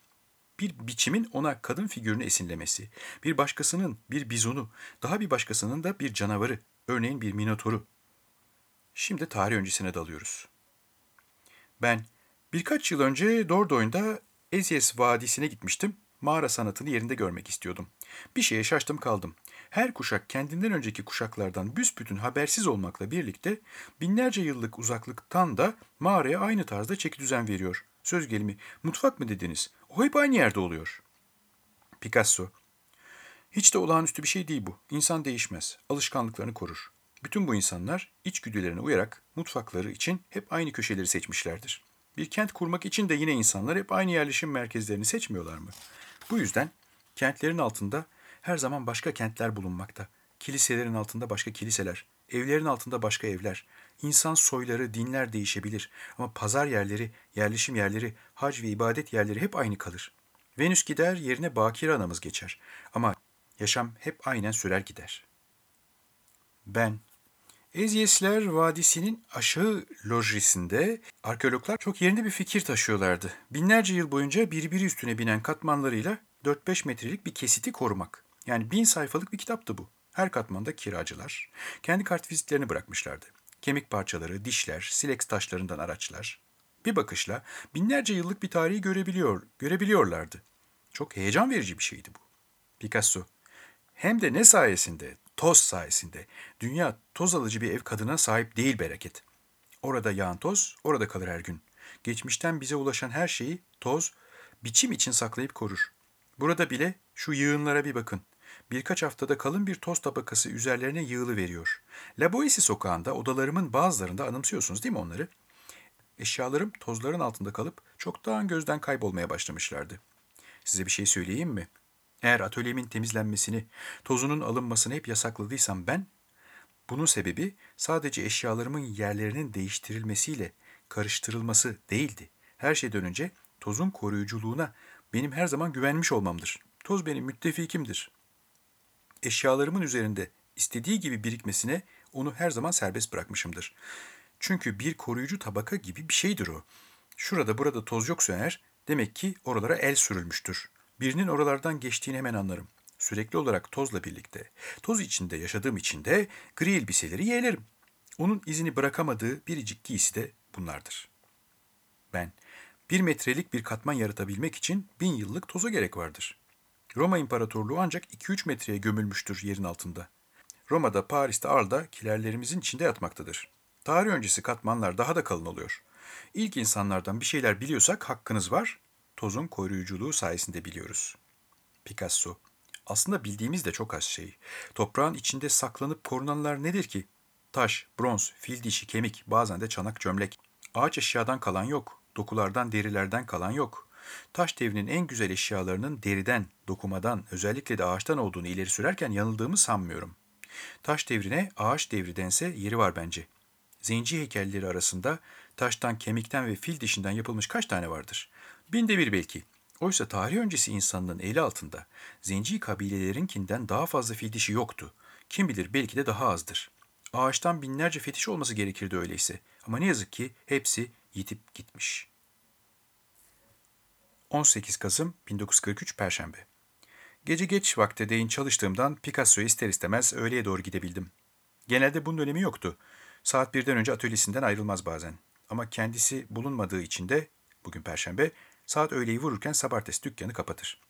Bir biçimin ona kadın figürünü esinlemesi, bir başkasının bir bizonu, daha bir başkasının da bir canavarı, örneğin bir minotoru. Şimdi tarih öncesine dalıyoruz. Ben birkaç yıl önce Dordogn'da Ezies Vadisi'ne gitmiştim mağara sanatını yerinde görmek istiyordum. Bir şeye şaştım kaldım. Her kuşak kendinden önceki kuşaklardan büsbütün habersiz olmakla birlikte binlerce yıllık uzaklıktan da mağaraya aynı tarzda çeki düzen veriyor. Söz gelimi mutfak mı dediniz? O hep aynı yerde oluyor. Picasso Hiç de olağanüstü bir şey değil bu. İnsan değişmez. Alışkanlıklarını korur. Bütün bu insanlar içgüdülerine uyarak mutfakları için hep aynı köşeleri seçmişlerdir. Bir kent kurmak için de yine insanlar hep aynı yerleşim merkezlerini seçmiyorlar mı? Bu yüzden kentlerin altında her zaman başka kentler bulunmakta. Kiliselerin altında başka kiliseler, evlerin altında başka evler. İnsan soyları, dinler değişebilir ama pazar yerleri, yerleşim yerleri, hac ve ibadet yerleri hep aynı kalır. Venüs gider, yerine Bakire anamız geçer. Ama yaşam hep aynen sürer gider. Ben Ezyesler Vadisi'nin aşağı lojisinde arkeologlar çok yerinde bir fikir taşıyorlardı. Binlerce yıl boyunca birbiri üstüne binen katmanlarıyla 4-5 metrelik bir kesiti korumak. Yani bin sayfalık bir kitaptı bu. Her katmanda kiracılar kendi kartvizitlerini bırakmışlardı. Kemik parçaları, dişler, silex taşlarından araçlar. Bir bakışla binlerce yıllık bir tarihi görebiliyor, görebiliyorlardı. Çok heyecan verici bir şeydi bu. Picasso hem de ne sayesinde? Toz sayesinde. Dünya toz alıcı bir ev kadına sahip değil bereket. Orada yağan toz, orada kalır her gün. Geçmişten bize ulaşan her şeyi toz, biçim için saklayıp korur. Burada bile şu yığınlara bir bakın. Birkaç haftada kalın bir toz tabakası üzerlerine yığılı veriyor. La Boétie sokağında odalarımın bazılarında anımsıyorsunuz değil mi onları? Eşyalarım tozların altında kalıp çoktan gözden kaybolmaya başlamışlardı. Size bir şey söyleyeyim mi? Eğer atölyemin temizlenmesini, tozunun alınmasını hep yasakladıysam ben, bunun sebebi sadece eşyalarımın yerlerinin değiştirilmesiyle karıştırılması değildi. Her şeyden önce tozun koruyuculuğuna benim her zaman güvenmiş olmamdır. Toz benim müttefikimdir. Eşyalarımın üzerinde istediği gibi birikmesine onu her zaman serbest bırakmışımdır. Çünkü bir koruyucu tabaka gibi bir şeydir o. Şurada burada toz yoksa eğer demek ki oralara el sürülmüştür. Birinin oralardan geçtiğini hemen anlarım. Sürekli olarak tozla birlikte, toz içinde yaşadığım için de gri elbiseleri yeğlerim. Onun izini bırakamadığı biricik giysi de bunlardır. Ben, bir metrelik bir katman yaratabilmek için bin yıllık toza gerek vardır. Roma İmparatorluğu ancak 2-3 metreye gömülmüştür yerin altında. Roma'da, Paris'te, Arl'da kilerlerimizin içinde yatmaktadır. Tarih öncesi katmanlar daha da kalın oluyor. İlk insanlardan bir şeyler biliyorsak hakkınız var, tozun koruyuculuğu sayesinde biliyoruz. Picasso Aslında bildiğimiz de çok az şey. Toprağın içinde saklanıp korunanlar nedir ki? Taş, bronz, fil dişi, kemik, bazen de çanak çömlek. Ağaç eşyadan kalan yok. Dokulardan, derilerden kalan yok. Taş devrinin en güzel eşyalarının deriden, dokumadan, özellikle de ağaçtan olduğunu ileri sürerken yanıldığımı sanmıyorum. Taş devrine ağaç devri dense yeri var bence. Zenci heykelleri arasında taştan, kemikten ve fil dişinden yapılmış kaç tane vardır? Binde bir belki. Oysa tarih öncesi insanlığın eli altında zenci kabilelerinkinden daha fazla fil dişi yoktu. Kim bilir belki de daha azdır. Ağaçtan binlerce fetiş olması gerekirdi öyleyse. Ama ne yazık ki hepsi yitip gitmiş. 18 Kasım 1943 Perşembe Gece geç vakte değin çalıştığımdan Picasso'ya ister istemez öğleye doğru gidebildim. Genelde bunun önemi yoktu. Saat birden önce atölyesinden ayrılmaz bazen. Ama kendisi bulunmadığı için de, bugün Perşembe, Saat öğleyi vururken Sabartes dükkanı kapatır.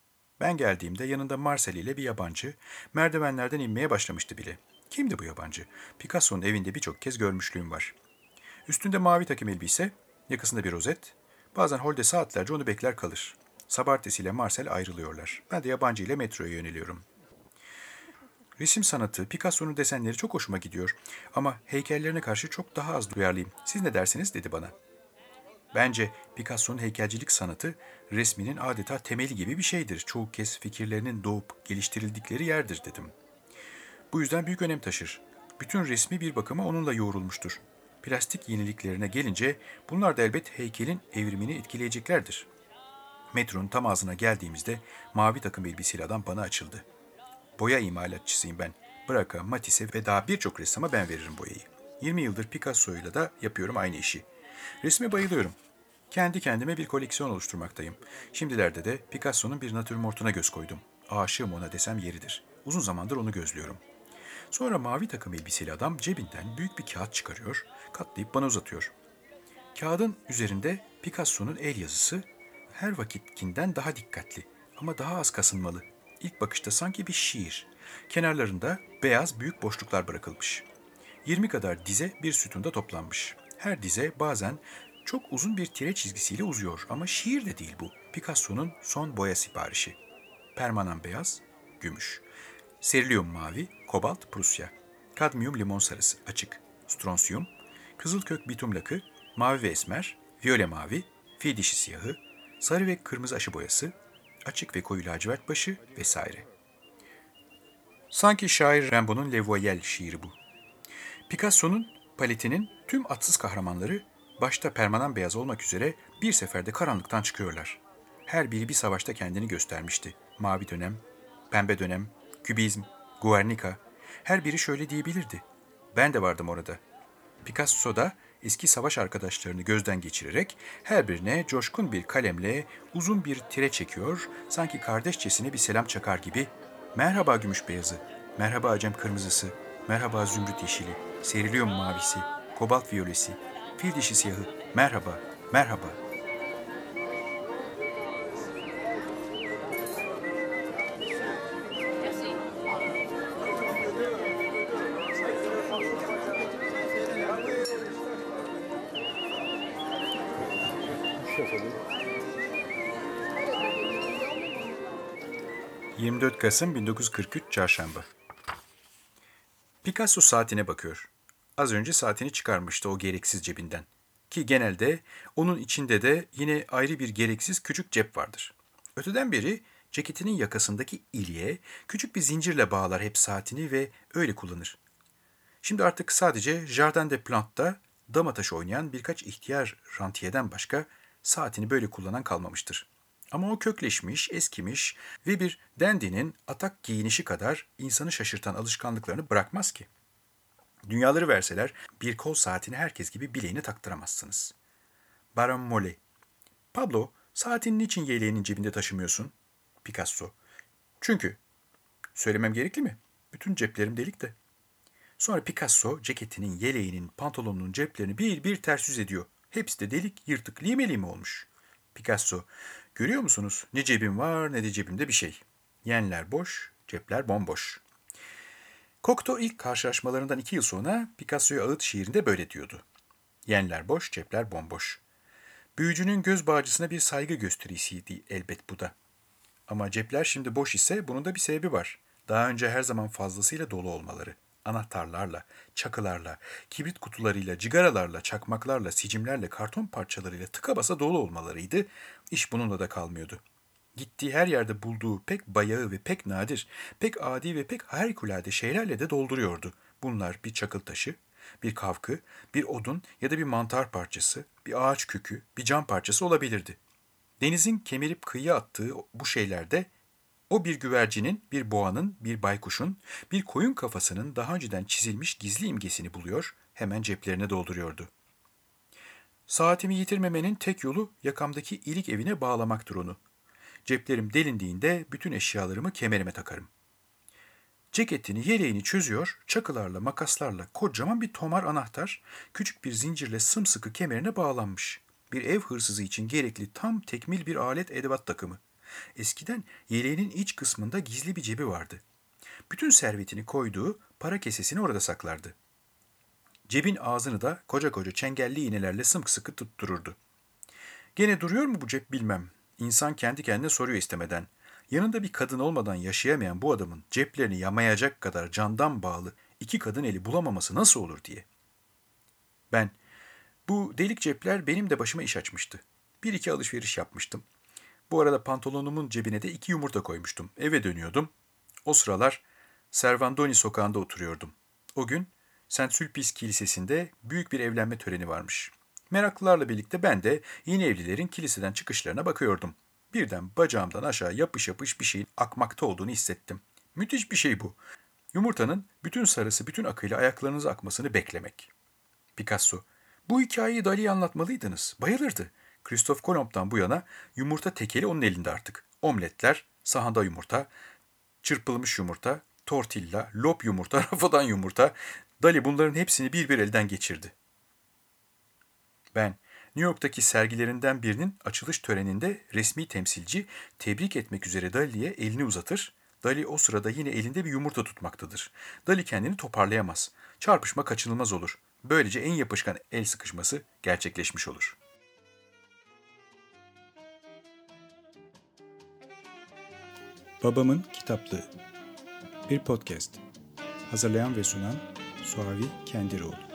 Ben geldiğimde yanında Marcel ile bir yabancı merdivenlerden inmeye başlamıştı bile. Kimdi bu yabancı? Picasso'nun evinde birçok kez görmüşlüğüm var. Üstünde mavi takım elbise, yakasında bir rozet, Bazen holde saatlerce onu bekler kalır. Sabartes ile Marcel ayrılıyorlar. Ben de yabancı ile metroya yöneliyorum. Resim sanatı, Picasso'nun desenleri çok hoşuma gidiyor. Ama heykellerine karşı çok daha az duyarlıyım. Siz ne dersiniz dedi bana. Bence Picasso'nun heykelcilik sanatı resminin adeta temeli gibi bir şeydir. Çoğu kez fikirlerinin doğup geliştirildikleri yerdir dedim. Bu yüzden büyük önem taşır. Bütün resmi bir bakıma onunla yoğrulmuştur. Plastik yeniliklerine gelince bunlar da elbet heykelin evrimini etkileyeceklerdir. Metronun tam ağzına geldiğimizde mavi takım elbiseli adam bana açıldı. Boya imalatçısıyım ben. Braca, Matisse ve daha birçok ressama ben veririm boyayı. 20 yıldır Picasso'yla da yapıyorum aynı işi. Resme bayılıyorum. Kendi kendime bir koleksiyon oluşturmaktayım. Şimdilerde de Picasso'nun bir natürmortuna göz koydum. Aşığım ona desem yeridir. Uzun zamandır onu gözlüyorum. Sonra mavi takım elbiseli adam cebinden büyük bir kağıt çıkarıyor, katlayıp bana uzatıyor. Kağıdın üzerinde Picasso'nun el yazısı her vakitkinden daha dikkatli ama daha az kasınmalı. İlk bakışta sanki bir şiir. Kenarlarında beyaz büyük boşluklar bırakılmış. 20 kadar dize bir sütunda toplanmış. Her dize bazen çok uzun bir tire çizgisiyle uzuyor ama şiir de değil bu. Picasso'nun son boya siparişi. Permanan beyaz, gümüş. Serilyum mavi, kobalt, Prusya. Kadmiyum limon sarısı, açık. Stronsiyum, kızılkök bitum lakı, mavi ve esmer, viyole mavi, fil dişi siyahı, sarı ve kırmızı aşı boyası, açık ve koyu lacivert başı vesaire. Sanki şair Rimbaud'un Le Voyelle şiiri bu. Picasso'nun paletinin tüm atsız kahramanları başta permanan beyaz olmak üzere bir seferde karanlıktan çıkıyorlar. Her biri bir savaşta kendini göstermişti. Mavi dönem, pembe dönem, kübizm, Guernica. Her biri şöyle diyebilirdi. Ben de vardım orada. Picasso da eski savaş arkadaşlarını gözden geçirerek her birine coşkun bir kalemle uzun bir tire çekiyor, sanki kardeşçesine bir selam çakar gibi Merhaba gümüş beyazı, merhaba acem kırmızısı, merhaba zümrüt yeşili, serilium mavisi, kobalt viyolesi, fil dişi siyahı, merhaba, merhaba. ...24 Kasım 1943 Çarşamba. Picasso saatine bakıyor. Az önce saatini çıkarmıştı o gereksiz cebinden. Ki genelde onun içinde de yine ayrı bir gereksiz küçük cep vardır. Öteden beri ceketinin yakasındaki iliğe küçük bir zincirle bağlar hep saatini ve öyle kullanır. Şimdi artık sadece Jardin de Plante'da dama oynayan birkaç ihtiyar rantiyeden başka saatini böyle kullanan kalmamıştır. Ama o kökleşmiş, eskimiş ve bir dandinin atak giyinişi kadar insanı şaşırtan alışkanlıklarını bırakmaz ki. Dünyaları verseler bir kol saatini herkes gibi bileğine taktıramazsınız. Baron Molly. Pablo, saatini niçin yeleğinin cebinde taşımıyorsun? Picasso. Çünkü. Söylemem gerekli mi? Bütün ceplerim delikte. Sonra Picasso ceketinin, yeleğinin, pantolonunun ceplerini bir bir ters yüz ediyor. Hepsi de delik, yırtık, lime lime olmuş. Picasso. Görüyor musunuz? Ne cebim var ne de cebimde bir şey. Yenler boş, cepler bomboş. Cocteau ilk karşılaşmalarından iki yıl sonra Picasso'ya ağıt şiirinde böyle diyordu. Yenler boş, cepler bomboş. Büyücünün göz bağcısına bir saygı gösterisiydi elbet bu da. Ama cepler şimdi boş ise bunun da bir sebebi var. Daha önce her zaman fazlasıyla dolu olmaları. Anahtarlarla, çakılarla, kibrit kutularıyla, cigaralarla, çakmaklarla, sicimlerle, karton parçalarıyla tıka basa dolu olmalarıydı. İş bununla da kalmıyordu. Gittiği her yerde bulduğu pek bayağı ve pek nadir, pek adi ve pek harikulade şeylerle de dolduruyordu. Bunlar bir çakıl taşı, bir kavkı, bir odun ya da bir mantar parçası, bir ağaç kökü, bir cam parçası olabilirdi. Denizin kemirip kıyıya attığı bu şeylerde o bir güvercinin, bir boğanın, bir baykuşun, bir koyun kafasının daha önceden çizilmiş gizli imgesini buluyor, hemen ceplerine dolduruyordu. Saatimi yitirmemenin tek yolu yakamdaki ilik evine bağlamaktır onu. Ceplerim delindiğinde bütün eşyalarımı kemerime takarım. Ceketini, yeleğini çözüyor, çakılarla, makaslarla kocaman bir tomar anahtar, küçük bir zincirle sımsıkı kemerine bağlanmış. Bir ev hırsızı için gerekli tam tekmil bir alet edevat takımı. Eskiden yeleğinin iç kısmında gizli bir cebi vardı. Bütün servetini koyduğu para kesesini orada saklardı. Cebin ağzını da koca koca çengelli iğnelerle sımsıkı tuttururdu. Gene duruyor mu bu cep bilmem. İnsan kendi kendine soruyor istemeden. Yanında bir kadın olmadan yaşayamayan bu adamın ceplerini yamayacak kadar candan bağlı iki kadın eli bulamaması nasıl olur diye. Ben, bu delik cepler benim de başıma iş açmıştı. Bir iki alışveriş yapmıştım. Bu arada pantolonumun cebine de iki yumurta koymuştum. Eve dönüyordum. O sıralar Servandoni sokağında oturuyordum. O gün Saint Sulpice Kilisesi'nde büyük bir evlenme töreni varmış. Meraklılarla birlikte ben de yeni evlilerin kiliseden çıkışlarına bakıyordum. Birden bacağımdan aşağı yapış yapış bir şeyin akmakta olduğunu hissettim. Müthiş bir şey bu. Yumurtanın bütün sarısı bütün akıyla ayaklarınıza akmasını beklemek. Picasso, bu hikayeyi Dali'ye anlatmalıydınız. Bayılırdı. Christoph Kolomb'dan bu yana yumurta tekeli onun elinde artık. Omletler, sahanda yumurta, çırpılmış yumurta, tortilla, lop yumurta, rafadan yumurta. Dali bunların hepsini bir bir elden geçirdi. Ben New York'taki sergilerinden birinin açılış töreninde resmi temsilci tebrik etmek üzere Dali'ye elini uzatır. Dali o sırada yine elinde bir yumurta tutmaktadır. Dali kendini toparlayamaz. Çarpışma kaçınılmaz olur. Böylece en yapışkan el sıkışması gerçekleşmiş olur. Babamın Kitaplığı. Bir podcast. Hazırlayan ve sunan Suavi Kendiroğlu